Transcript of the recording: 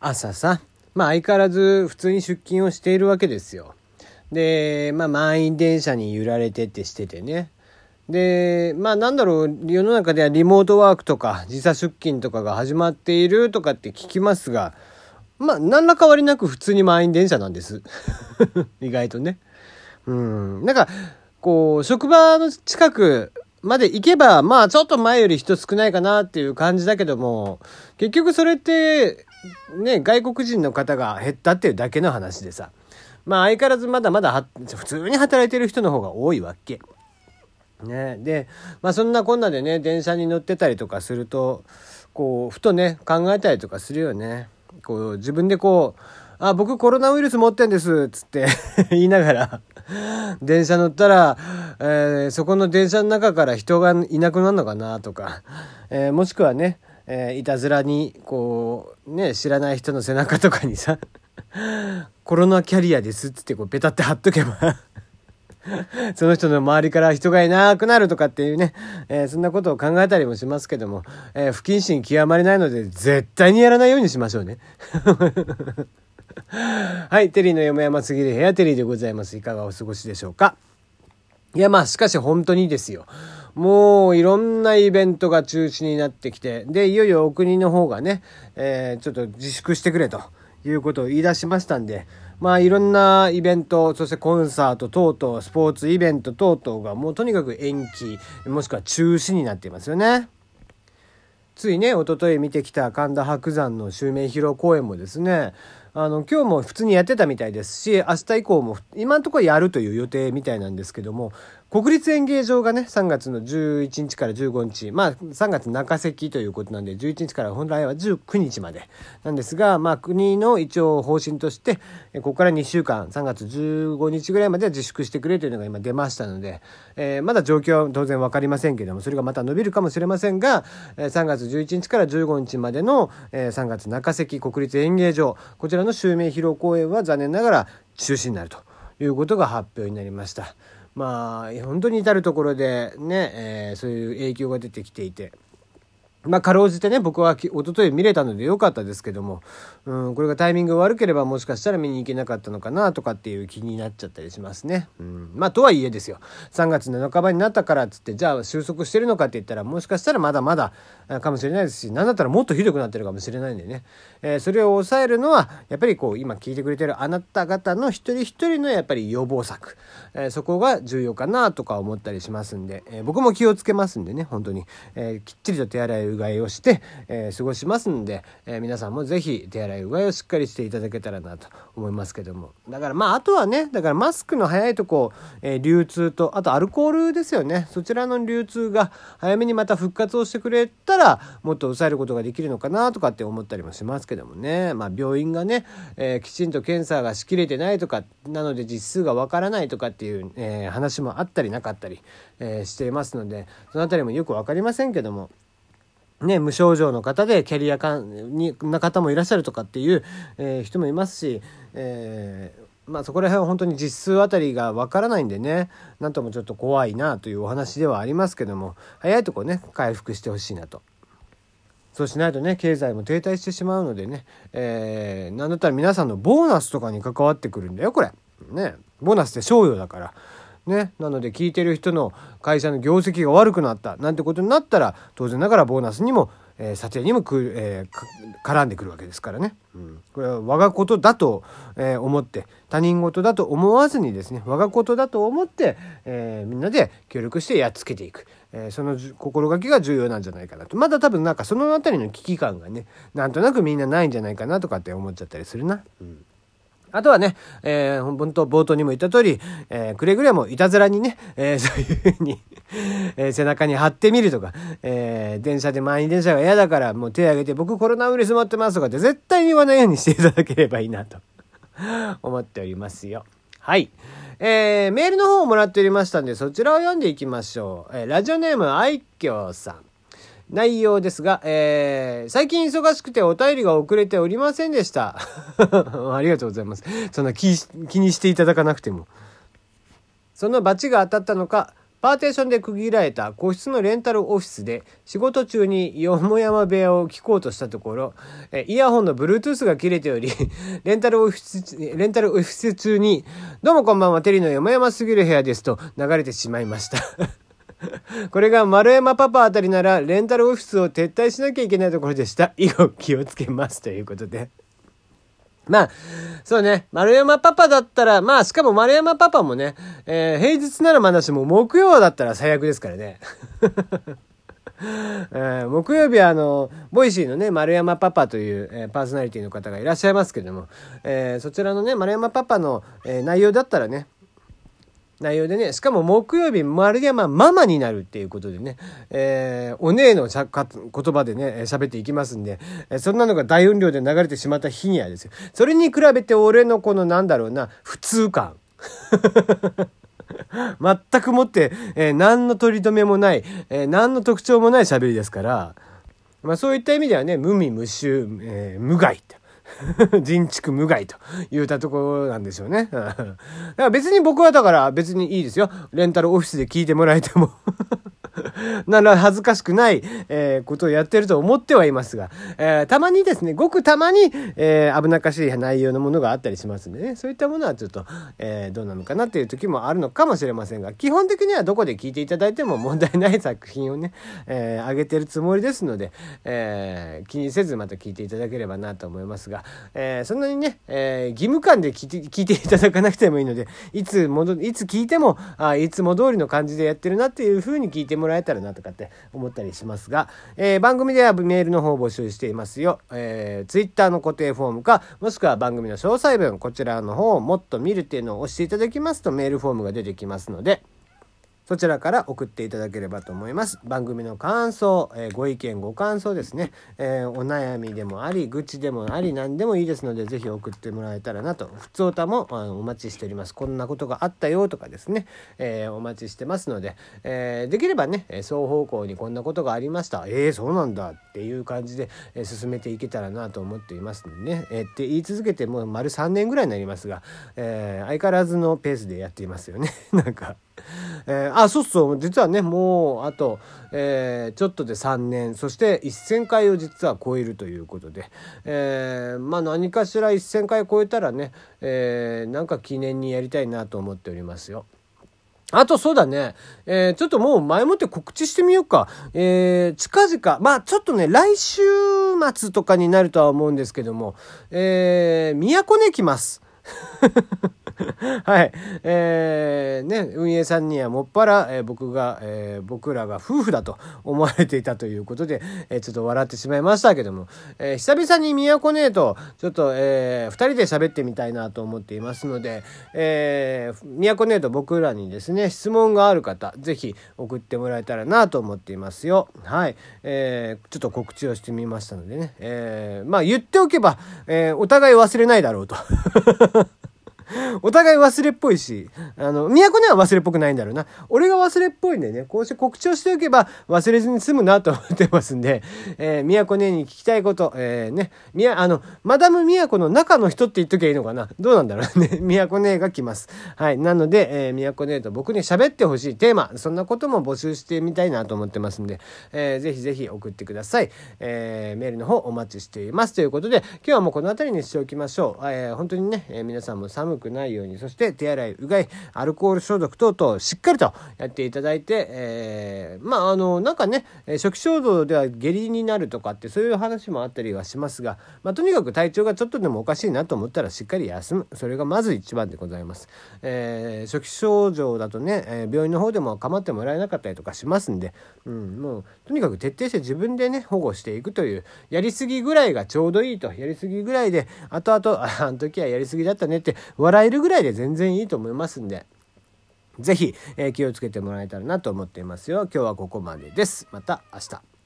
朝さ、まあ相変わらず普通に出勤をしているわけですよ。で、まあ満員電車に揺られてってしててね。で、まあなんだろう、世の中ではリモートワークとか時差出勤とかが始まっているとかって聞きますが、まあ何ら変わりなく普通に満員電車なんです。意外とね。うん。なんか、こう、職場の近くまで行けば、まあちょっと前より人少ないかなっていう感じだけども、結局それって、ね、外国人の方が減ったっていうだけの話でさ。まあ相変わらずまだまだ普通に働いてる人の方が多いわけ。ね。で、まあそんなこんなでね、電車に乗ってたりとかすると、こう、ふとね、考えたりとかするよね。こう、自分でこう、あ、僕コロナウイルス持ってんです、つって 言いながら電車乗ったら、えー、そこの電車の中から人がいなくなるのかなとか、えー、もしくはね、えー、いたずらに、こう、ね、知らない人の背中とかにさ コロナキャリアですっつってこうペタって貼っとけば その人の周りから人がいなくなるとかっていうね、えー、そんなことを考えたりもしますけども、えー、不謹慎極まりないので絶対にやらないようにしましょうね。はい、テリーの山山すぎる部屋テリーでございます。いかがお過ごしでしょうか？いや、まあ、しかし本当にですよ。もういろんなイベントが中止になってきて、で、いよいよお国の方がね、えー、ちょっと自粛してくれということを言い出しましたんで、まあいろんなイベント、そしてコンサート等々、スポーツイベント等々がもうとにかく延期、もしくは中止になっていますよね。ついね、おととい見てきた神田伯山の襲名披露公演もですね、あの、今日も普通にやってたみたいですし、明日以降も今のところやるという予定みたいなんですけども、国立演芸場がね、3月の11日から15日、まあ3月中席ということなんで、11日から本来は19日までなんですが、まあ国の一応方針として、ここから2週間、3月15日ぐらいまでは自粛してくれというのが今出ましたので、えー、まだ状況は当然わかりませんけども、それがまた伸びるかもしれませんが、3月11日から15日までの3月中席国立演芸場、こちらの襲名披露公演は残念ながら中止になるということが発表になりました。まあ本当に至る所でね、えー、そういう影響が出てきていて。まあ、かろうじてね、僕は一昨日見れたので良かったですけども、うん、これがタイミング悪ければもしかしたら見に行けなかったのかなとかっていう気になっちゃったりしますね。うん、まあ、とはいえですよ。3月の半ばになったからっつって、じゃあ収束してるのかって言ったら、もしかしたらまだまだかもしれないですし、なんだったらもっとひどくなってるかもしれないんでね。えー、それを抑えるのは、やっぱりこう、今聞いてくれてるあなた方の一人一人のやっぱり予防策。えー、そこが重要かなとか思ったりしますんで、えー、僕も気をつけますんでね、本当に。えきっちりと手洗いうがいをして、え過ごしますんで、え皆さんもぜひ手洗いうがいをしっかりしていただけたらなと思いますけども。だからまあ、あとはね、だからマスクの早いとこ、え流通と、あとアルコールですよね。そちらの流通が早めにまた復活をしてくれたら、もっと抑えることができるのかなとかって思ったりもしますけどもね。まあ、病院がね、え、きちんと検査がしきれてないとか、なので実数がわからないとかっていう、え、話もあったりなかったり、え、していますので、そのあたりもよく分かりませんけども、ね、無症状の方でキャリア感にな方もいらっしゃるとかっていう、えー、人もいますし、えー、まあそこら辺は本当に実数あたりがわからないんでね、なんともちょっと怖いなというお話ではありますけども、早いとこね、回復してほしいなと。そうしないとね、経済も停滞してしまうのでね、えー、なんだったら皆さんのボーナスとかに関わってくるんだよ、これ。ね。ボーナスって賞与だから。ね、なので聞いてる人の会社の業績が悪くなった。なんてことになったら当然ながらボーナスにも、えー、査定にもく、えー、絡んでくるわけですからね、うん、これは我がことだと、えー、思って他人事だと思わずにですね我がことだと思って、えみんなで協力してやっつけていく、えその心がけが重要なんじゃないかなと。まだ多分なんかその辺りの危機感がねなんとなくみんなないんじゃないかなとかって思っちゃったりするな。うん。あとはね、えー、本当冒頭にも言った通り、えー、くれぐれもいたずらにね、えー、そういうふうにえー、背中に貼ってみるとか、えー、電車で満員電車が嫌だからもう手挙げて僕コロナウイルス持ってますとかって絶対に言わないようにしていただければいいなと 思っておりますよ。はい。えー、メールの方をもらっておりましたんで、そちらを読んでいきましょう。えー、ラジオネーム、愛嬌さん。内容ですが、えー、最近忙しくてお便りが遅れておりませんでした。ありがとうございます。そんな気気にしていただかなくても。その罰が当たったのか、パーテーションで区切られた個室のレンタルオフィスで仕事中によもやま部屋を聞こうとしたところ、えイヤホンの Bluetooth が切れており、レンタルオフィス、レンタルオフィス中に、どうもこんばんは、テリーのよもやますぎる部屋ですと流れてしまいました。これが丸山パパあたりならレンタルオフィスを撤退しなきゃいけないところでした。以後気をつけますということで。まあ、そうね、丸山パパだったら、まあ、しかも丸山パパもね、えー、平日ならまだしも木曜だったら最悪ですからね。えー、木曜日はあの、ボイシーのね、丸山パパという、えー、パーソナリティの方がいらっしゃいますけども、えー、そちらのね、丸山パパの、え内容だったらね、内容でね、しかも木曜日丸山ママになるっていうことでね、えー、お姉の言葉でね、喋っていきますんで、そんなのが大音量で流れてしまった日にはですよ。それに比べて俺のこのなんだろうな、普通感。全くもって、えー、何の取り留めもない、えー、何の特徴もない喋りですから、まあそういった意味ではね、無味無臭、えー、無害って。人畜無害と言ったところなんですよね。だから別に僕はだから別にいいですよ。レンタルオフィスで聞いてもらえても なら恥ずかしくない、えー、ことをやってると思ってはいますが、えー、たまにですね、ごくたまに、えー、危なっかしい内容のものがあったりしますんでね、そういったものはちょっと、えどうなのかなっていう時もあるのかもしれませんが、基本的にはどこで聞いていただいても問題ない作品をね、えー、上げてるつもりですので、え気にせずまた聞いていただければなと思いますが、えそんなにね、え義務感で聞いて聞いていただかなくてもいいので、いつ戻、いつ聞いても、あいつも通りの感じでやってるなっていう風に聞いてもららえたらなとかって思ったりしますが、えー、番組ではメールの方を募集していますよ。えー、Twitter の固定フォームか、もしくは番組の詳細文、こちらの方をもっと見るっていうのを押していただきますとメールフォームが出てきますので、そちらから送っていただければと思います。番組の感想、えー、ご意見、ご感想ですね、えー、お悩みでもあり、愚痴でもあり、何でもいいですので、ぜひ送ってもらえたらなと。普通歌もあのお待ちしております。こんなことがあったよとかですね、えー、お待ちしてますので、えできればね、双方向にこんなことがありました。えー、そうなんだっていう感じで、え進めていけたらなと思っていますんでね、えって言い続けてもう丸3年ぐらいになりますが、え相変わらずのペースでやっていますよね。なんか えー、あ、そうそう、実はね、もう、あと、えー、ちょっとで3年、そして1000回を実は超えるということで、えー、まあ何かしら1000回超えたらね、えー、なんか記念にやりたいなと思っておりますよ。あとそうだね、えー、ちょっともう前もって告知してみようか。えー、近々、まあちょっとね、来週末とかになるとは思うんですけども、えー、宮古根来ます。はい。えー、ね、運営さんにはもっぱら、えー、僕が、えー、僕らが夫婦だと思われていたということで、えー、ちょっと笑ってしまいましたけども、えー、久々に宮古姉と、ちょっと、えー、二人で喋ってみたいなと思っていますので、えー、宮古姉と僕らにですね、質問がある方、ぜひ送ってもらえたらなと思っていますよ。はい。えー、ちょっと告知をしてみましたのでね、えー、まあ言っておけば、えー、お互い忘れないだろうと。お互い忘れっぽいし、あの、都には忘れっぽくないんだろうな。俺が忘れっぽいんでね、こうして告知をしておけば忘れずに済むなと思ってますんで、えー、都ねに聞きたいこと、えー、ね、みや、あの、マダム都の中の人って言っときゃいいのかなどうなんだろうね。都ねが来ます。はい。なので、えー、都ねと僕に喋ってほしいテーマ、そんなことも募集してみたいなと思ってますんで、えー、ぜひぜひ送ってください。えー、メールの方お待ちしています。ということで、今日はもうこの辺りにしておきましょう。えー、本当にね、えー、皆さんも寒くくないようにそして手洗いうがいアルコール消毒等々しっかりとやっていただいて、えー、まああのなんかね初期衝動では下痢になるとかってそういう話もあったりはしますが、まあ、とにかく体調がちょっとでもおかしいなと思ったらしっかり休む。それがまず一番でございます、えー、初期症状だとね、えー、病院の方でも構ってもらえなかったりとかしますんで、うん、もうとにかく徹底して自分でね保護していくというやりすぎぐらいがちょうどいいと。やりすぎぐらいで後々ああの時はやりすぎだったねって笑えるぐらいで全然いいと思いますんで。是非、えー、気をつけてもらえたらなと思っていますよ。今日はここまでです。また明日。